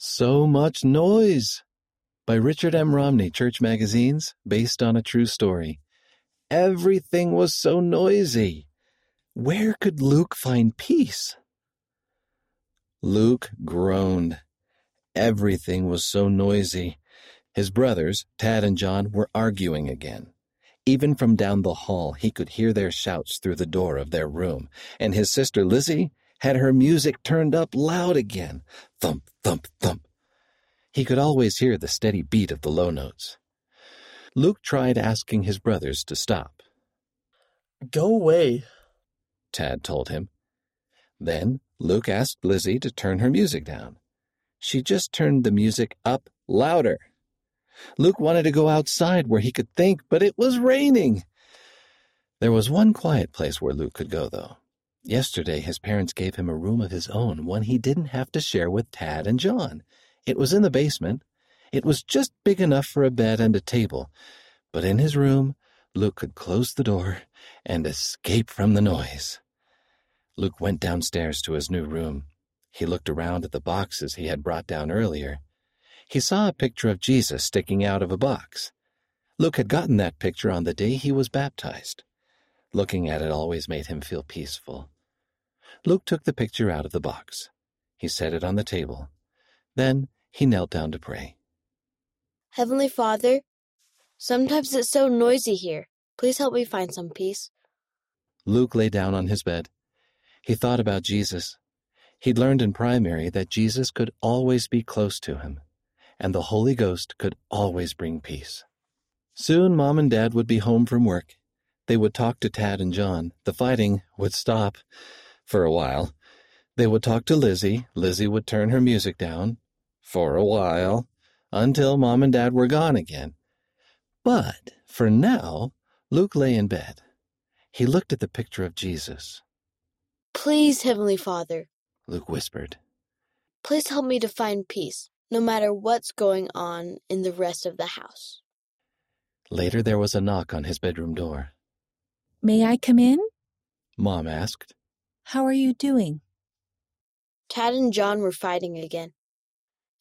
So Much Noise by Richard M. Romney, Church Magazines, based on a true story. Everything was so noisy. Where could Luke find peace? Luke groaned. Everything was so noisy. His brothers, Tad and John, were arguing again. Even from down the hall, he could hear their shouts through the door of their room, and his sister Lizzie had her music turned up loud again thump, thump, thump. He could always hear the steady beat of the low notes. Luke tried asking his brothers to stop. Go away, Tad told him. Then Luke asked Lizzie to turn her music down. She just turned the music up louder. Luke wanted to go outside where he could think, but it was raining. There was one quiet place where Luke could go, though. Yesterday, his parents gave him a room of his own, one he didn't have to share with Tad and John. It was in the basement. It was just big enough for a bed and a table. But in his room, Luke could close the door and escape from the noise. Luke went downstairs to his new room. He looked around at the boxes he had brought down earlier. He saw a picture of Jesus sticking out of a box. Luke had gotten that picture on the day he was baptized. Looking at it always made him feel peaceful. Luke took the picture out of the box. He set it on the table. Then he knelt down to pray. Heavenly Father, sometimes it's so noisy here. Please help me find some peace. Luke lay down on his bed. He thought about Jesus. He'd learned in primary that Jesus could always be close to him, and the Holy Ghost could always bring peace. Soon Mom and Dad would be home from work. They would talk to Tad and John. The fighting would stop for a while. They would talk to Lizzie. Lizzie would turn her music down for a while until Mom and Dad were gone again. But for now, Luke lay in bed. He looked at the picture of Jesus. Please, Heavenly Father, Luke whispered. please help me to find peace, no matter what's going on in the rest of the house. Later, there was a knock on his bedroom door. May I come in? Mom asked. How are you doing? Tad and John were fighting again,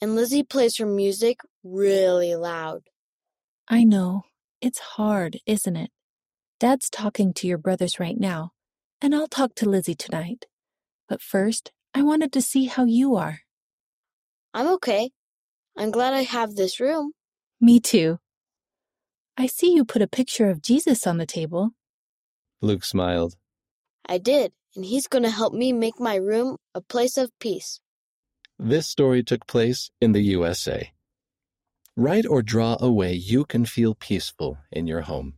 and Lizzie plays her music really loud. I know. It's hard, isn't it? Dad's talking to your brothers right now, and I'll talk to Lizzie tonight. But first, I wanted to see how you are. I'm okay. I'm glad I have this room. Me too. I see you put a picture of Jesus on the table. Luke smiled. I did, and he's going to help me make my room a place of peace. This story took place in the USA. Write or draw a way you can feel peaceful in your home.